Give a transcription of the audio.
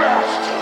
Aftermath.